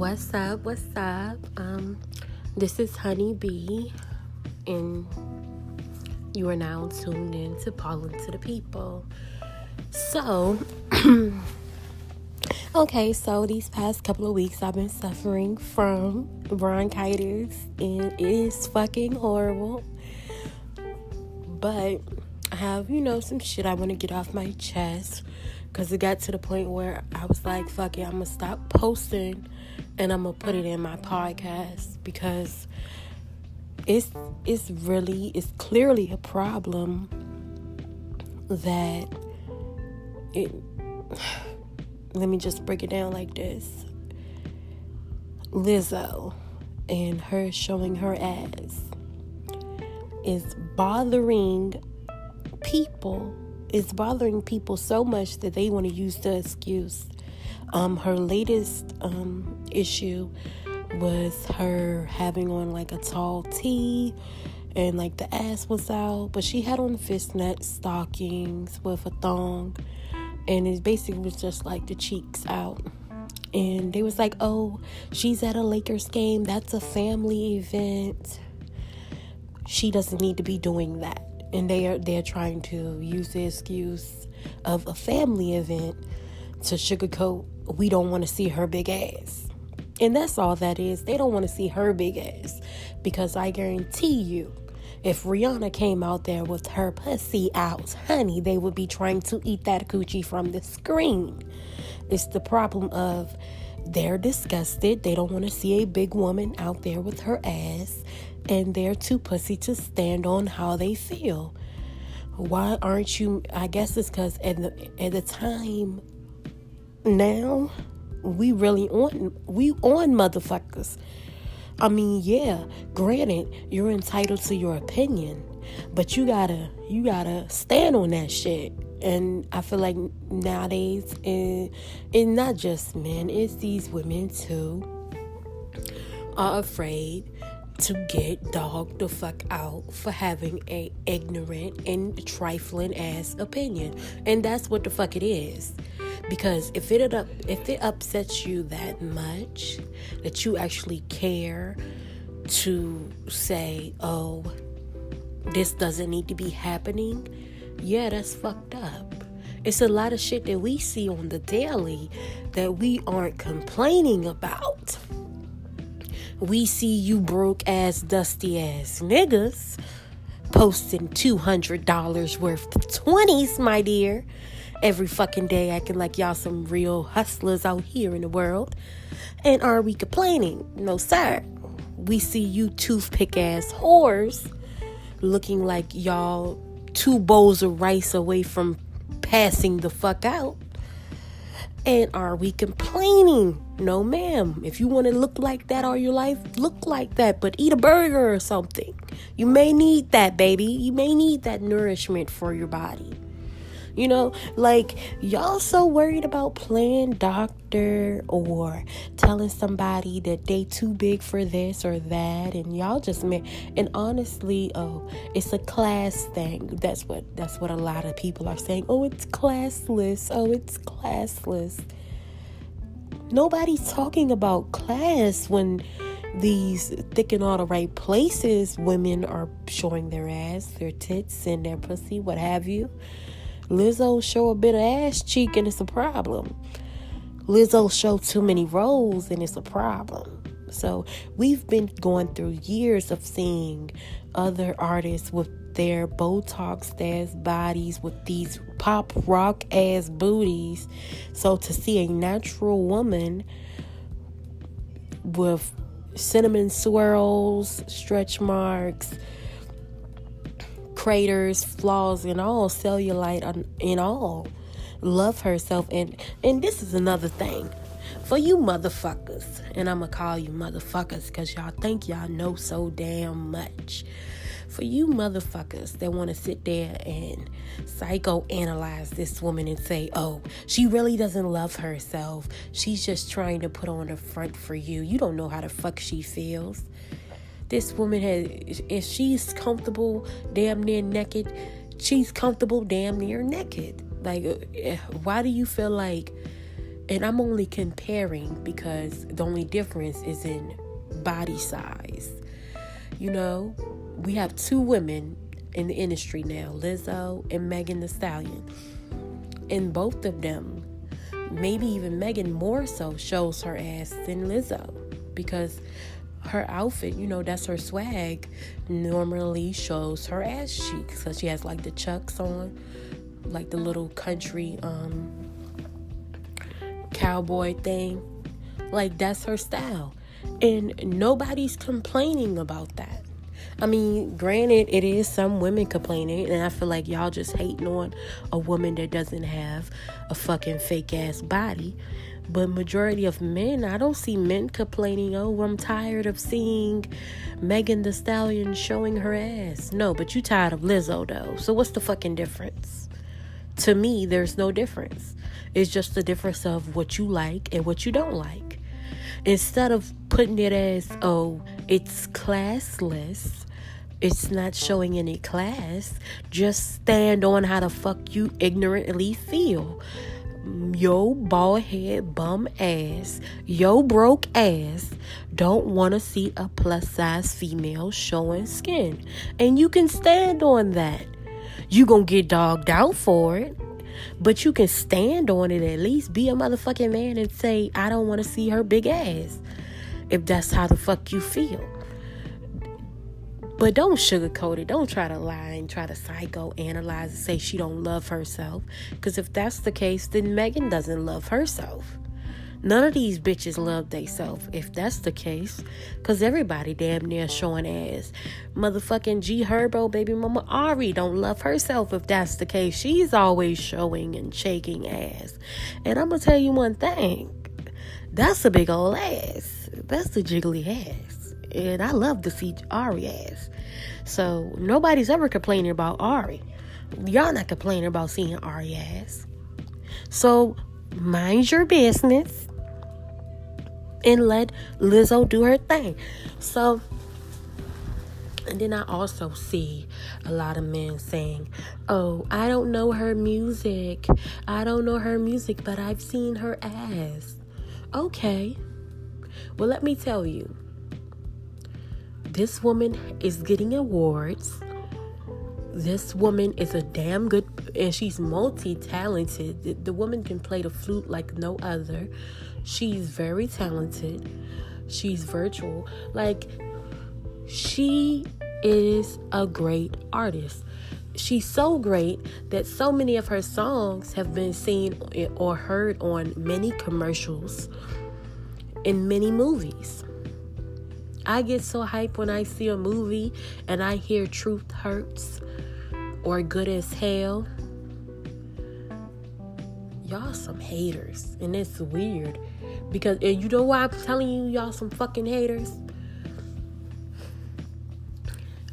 What's up? What's up? Um, this is Honey Bee, and you are now tuned in to Pollen to the People. So, okay, so these past couple of weeks I've been suffering from bronchitis, and it is fucking horrible. But I have, you know, some shit I want to get off my chest because it got to the point where I was like, fuck it, I'm gonna stop posting and I'm gonna put it in my podcast because it's it's really it's clearly a problem that it let me just break it down like this. Lizzo and her showing her ass is bothering people it's bothering people so much that they want to use the excuse. Um, her latest um, issue was her having on like a tall tee and like the ass was out, but she had on fishnet stockings with a thong, and it basically was just like the cheeks out. And they was like, "Oh, she's at a Lakers game. That's a family event. She doesn't need to be doing that." and they are they're trying to use the excuse of a family event to sugarcoat we don't want to see her big ass. And that's all that is. They don't want to see her big ass because I guarantee you if Rihanna came out there with her pussy out, honey, they would be trying to eat that coochie from the screen. It's the problem of they're disgusted. They don't want to see a big woman out there with her ass and they're too pussy to stand on how they feel. Why aren't you? I guess it's because at the at the time now we really on we on motherfuckers. I mean, yeah, granted, you're entitled to your opinion, but you gotta you gotta stand on that shit. And I feel like nowadays, and, and not just men, it's these women too, are afraid to get dogged the fuck out for having a ignorant and trifling ass opinion. And that's what the fuck it is. Because if it up if it upsets you that much that you actually care to say, "Oh, this doesn't need to be happening." Yeah, that's fucked up. It's a lot of shit that we see on the daily that we aren't complaining about we see you broke ass, dusty ass niggas posting $200 worth of 20s, my dear, every fucking day, acting like y'all some real hustlers out here in the world. And are we complaining? No, sir. We see you toothpick ass whores looking like y'all two bowls of rice away from passing the fuck out. And are we complaining? No, ma'am. If you want to look like that all your life, look like that, but eat a burger or something. You may need that, baby. You may need that nourishment for your body. You know, like y'all so worried about playing doctor or telling somebody that they too big for this or that and y'all just man and honestly, oh, it's a class thing. That's what that's what a lot of people are saying. Oh, it's classless. Oh, it's classless. Nobody's talking about class when these thick in all the right places women are showing their ass, their tits, and their pussy, what have you. Lizzo show a bit of ass cheek and it's a problem. Lizzo show too many rolls and it's a problem. So we've been going through years of seeing other artists with their Botox ass bodies with these pop rock ass booties. So to see a natural woman with cinnamon swirls, stretch marks, craters, flaws, and all, cellulite and all, love herself. And and this is another thing for you motherfuckers, and I'm gonna call you motherfuckers because y'all think y'all know so damn much for you motherfuckers that want to sit there and psychoanalyze this woman and say, oh, she really doesn't love herself. She's just trying to put on a front for you. You don't know how the fuck she feels. This woman has, if she's comfortable damn near naked, she's comfortable damn near naked. Like, eh, why do you feel like And I'm only comparing because the only difference is in body size. You know, we have two women in the industry now, Lizzo and Megan Thee Stallion. And both of them, maybe even Megan more so, shows her ass than Lizzo because her outfit, you know, that's her swag, normally shows her ass cheeks. So she has like the chucks on, like the little country um cowboy thing. Like that's her style. And nobody's complaining about that. I mean, granted, it is some women complaining, and I feel like y'all just hating on a woman that doesn't have a fucking fake ass body. But majority of men, I don't see men complaining, oh, I'm tired of seeing Megan Thee Stallion showing her ass. No, but you tired of Lizzo though. So what's the fucking difference? To me, there's no difference. It's just the difference of what you like and what you don't like. Instead of putting it as, oh, it's classless, it's not showing any class, just stand on how the fuck you ignorantly feel. Yo bald head bum ass, yo broke ass don't want to see a plus size female showing skin. And you can stand on that. You gonna get dogged out for it. But you can stand on it at least. Be a motherfucking man and say, I don't want to see her big ass. If that's how the fuck you feel. But don't sugarcoat it. Don't try to lie and try to psychoanalyze and say she don't love herself. Because if that's the case, then Megan doesn't love herself. None of these bitches love theyself, if that's the case. Cause everybody damn near showing ass. Motherfucking G Herbo, baby mama Ari don't love herself if that's the case. She's always showing and shaking ass. And I'm gonna tell you one thing. That's a big old ass. That's a jiggly ass. And I love to see Ari. So nobody's ever complaining about Ari. Y'all not complaining about seeing Ari. So mind your business and let Lizzo do her thing. So, and then I also see a lot of men saying, Oh, I don't know her music. I don't know her music, but I've seen her ass. Okay. Well, let me tell you this woman is getting awards. This woman is a damn good, and she's multi talented. The, the woman can play the flute like no other. She's very talented. She's virtual. Like, she is a great artist. She's so great that so many of her songs have been seen or heard on many commercials in many movies. I get so hyped when I see a movie and I hear Truth Hurts or Good as Hell. Y'all some haters and it's weird because you know why i'm telling you y'all some fucking haters?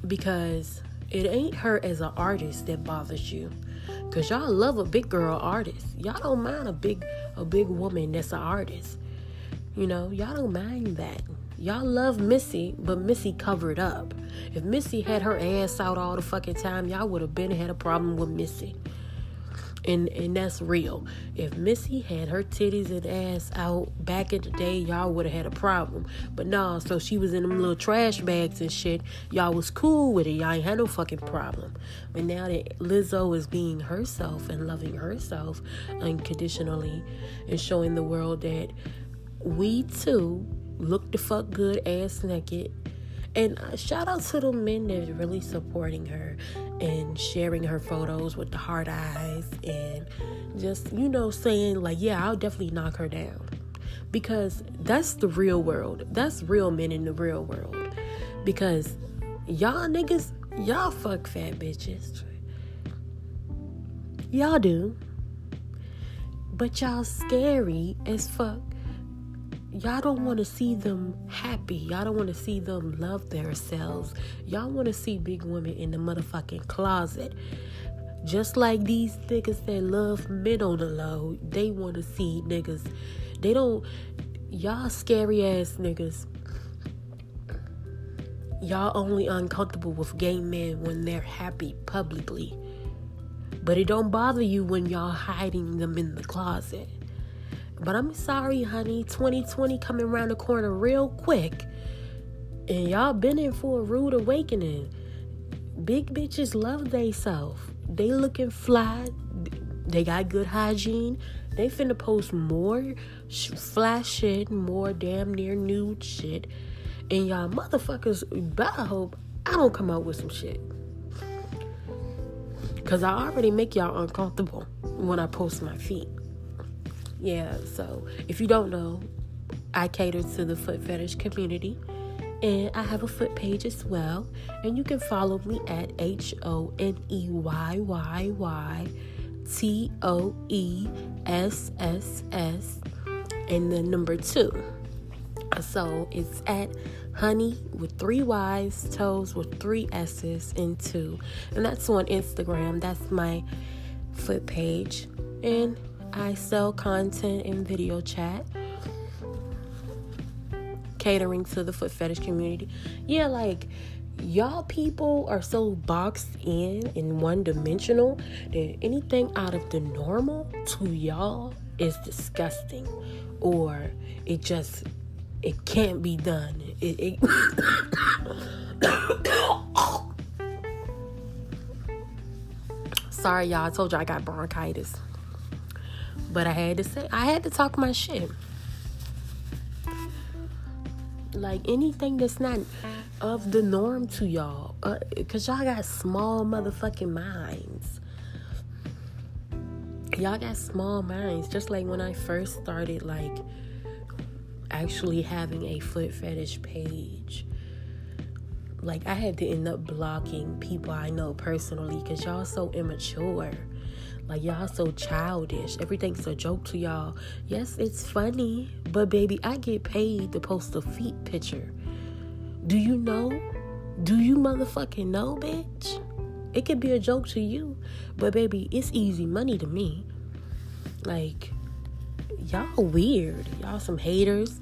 Because it ain't her as an artist that bothers you. Because y'all love a big girl artist. Y'all don't mind a big a big woman that's an artist. You know y'all don't mind that y'all love missy but missy covered up if missy had her ass out all the fucking time y'all would have been had a problem with missy and and that's real. If Missy had her titties and ass out back in the day, y'all would have had a problem. But nah, so she was in them little trash bags and shit. Y'all was cool with it. Y'all ain't had no fucking problem. But now that Lizzo is being herself and loving herself unconditionally and showing the world that we too look the fuck good ass naked and uh, shout out to the men that are really supporting her and sharing her photos with the hard eyes and just, you know, saying, like, yeah, I'll definitely knock her down. Because that's the real world. That's real men in the real world. Because y'all niggas, y'all fuck fat bitches. Y'all do. But y'all scary as fuck y'all don't want to see them happy. Y'all don't want to see them love themselves. Y'all want to see big women in the motherfucking closet. Just like these niggas that love men on the low, they want to see niggas. They don't. Y'all scary ass niggas. Y'all only uncomfortable with gay men when they're happy publicly. But it don't bother you when y'all hiding them in the closet. But I'm sorry, honey. 2020 coming around the corner real quick. And y'all been in for a rude awakening. Big bitches love they self. They looking fly. They got good hygiene. They finna post more sh- flash shit, more damn near nude shit. And y'all motherfuckers better hope I don't come out with some shit. Cause I already make y'all uncomfortable when I post my feet. Yeah, so if you don't know, I cater to the foot fetish community. And I have a foot page as well. And you can follow me at H O N E Y Y Y T O E S S S and the number two. So it's at honey with three Y's, toes with three S's, and two. And that's on Instagram. That's my foot page. And I sell content in video chat, catering to the foot fetish community. Yeah, like y'all people are so boxed in and one dimensional that anything out of the normal to y'all is disgusting or it just it can't be done. It, it Sorry, y'all. I told you I got bronchitis. But I had to say, I had to talk my shit. Like anything that's not of the norm to y'all. Uh, Cause y'all got small motherfucking minds. Y'all got small minds. Just like when I first started, like, actually having a foot fetish page. Like, I had to end up blocking people I know personally because y'all so immature. Like, y'all so childish. Everything's a joke to y'all. Yes, it's funny, but baby, I get paid to post a feet picture. Do you know? Do you motherfucking know, bitch? It could be a joke to you, but baby, it's easy money to me. Like, y'all weird. Y'all some haters.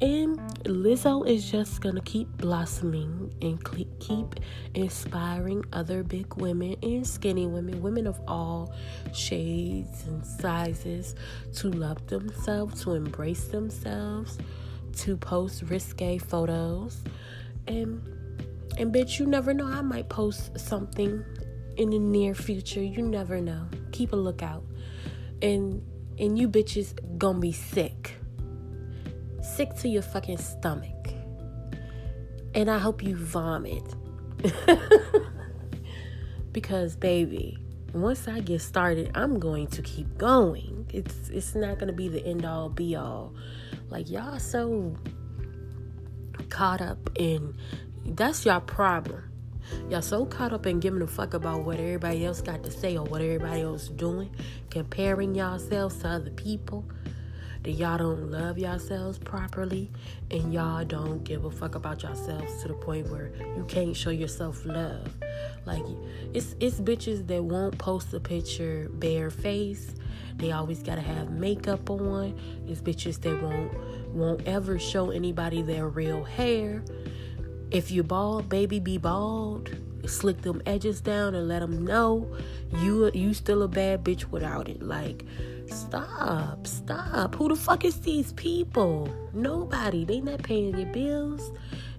And Lizzo is just gonna keep blossoming and keep inspiring other big women and skinny women, women of all shades and sizes, to love themselves, to embrace themselves, to post risque photos. And and bitch, you never know. I might post something in the near future. You never know. Keep a lookout. And and you bitches gonna be sick. Sick to your fucking stomach. And I hope you vomit. because baby, once I get started, I'm going to keep going. It's it's not gonna be the end all be all. Like y'all so caught up in that's your problem. Y'all so caught up in giving a fuck about what everybody else got to say or what everybody else doing, comparing yourselves to other people, that y'all don't love yourselves properly and y'all don't give a fuck about yourselves to the point where you can't show yourself love. Like it's it's bitches that won't post a picture bare face. They always gotta have makeup on. It's bitches that won't won't ever show anybody their real hair. If you bald, baby, be bald. Slick them edges down and let them know you you still a bad bitch without it. Like, stop, stop. Who the fuck is these people? Nobody. They not paying your bills.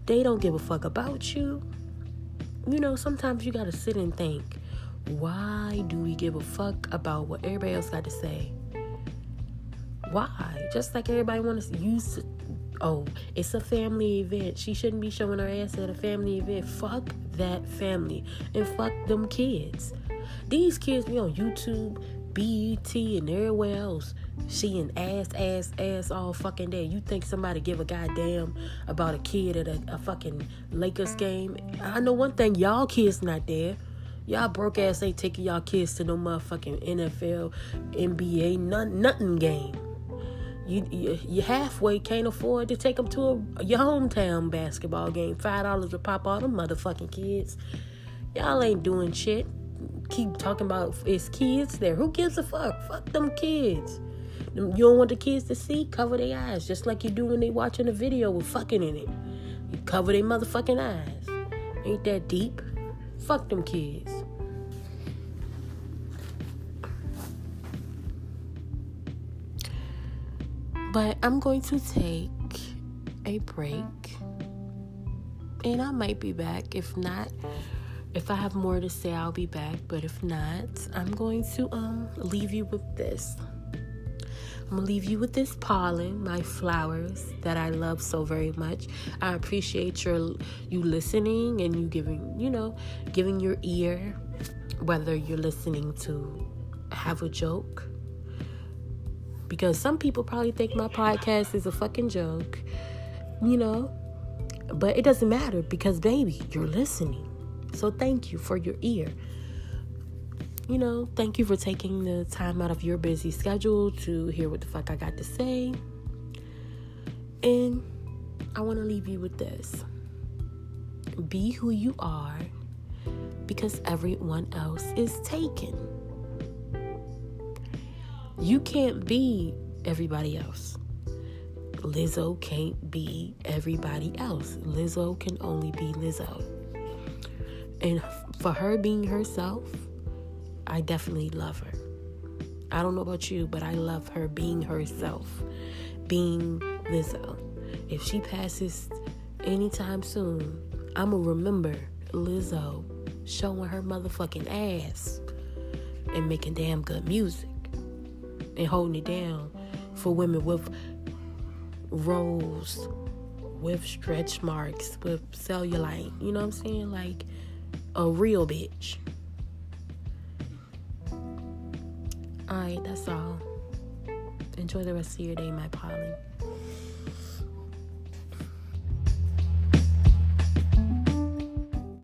They don't give a fuck about you. You know, sometimes you gotta sit and think, why do we give a fuck about what everybody else got to say? Why? Just like everybody wants to use oh, it's a family event. She shouldn't be showing her ass at a family event. Fuck that family and fuck them kids. These kids be on YouTube, BET, and everywhere else seeing ass, ass, ass all fucking day. You think somebody give a goddamn about a kid at a, a fucking Lakers game? I know one thing, y'all kids not there. Y'all broke ass ain't taking y'all kids to no motherfucking NFL, NBA, none, nothing game you, you you halfway can't afford to take them to a, your hometown basketball game. Five dollars to pop all them motherfucking kids. Y'all ain't doing shit. Keep talking about it's kids there. Who gives a fuck? Fuck them kids. You don't want the kids to see? Cover their eyes, just like you do when they watching a video with fucking in it. You cover their motherfucking eyes. Ain't that deep? Fuck them kids. But I'm going to take a break. And I might be back. If not, if I have more to say, I'll be back. But if not, I'm going to um leave you with this. I'm gonna leave you with this pollen, my flowers that I love so very much. I appreciate your you listening and you giving, you know, giving your ear, whether you're listening to have a joke. Because some people probably think my podcast is a fucking joke, you know. But it doesn't matter because baby, you're listening. So thank you for your ear you know, thank you for taking the time out of your busy schedule to hear what the fuck I got to say. And I want to leave you with this be who you are because everyone else is taken. You can't be everybody else. Lizzo can't be everybody else. Lizzo can only be Lizzo. And for her being herself, I definitely love her. I don't know about you, but I love her being herself, being Lizzo. If she passes anytime soon, I'm gonna remember Lizzo showing her motherfucking ass and making damn good music and holding it down for women with rolls, with stretch marks, with cellulite. You know what I'm saying? Like a real bitch. Alright, that's all. Enjoy the rest of your day, my pollen.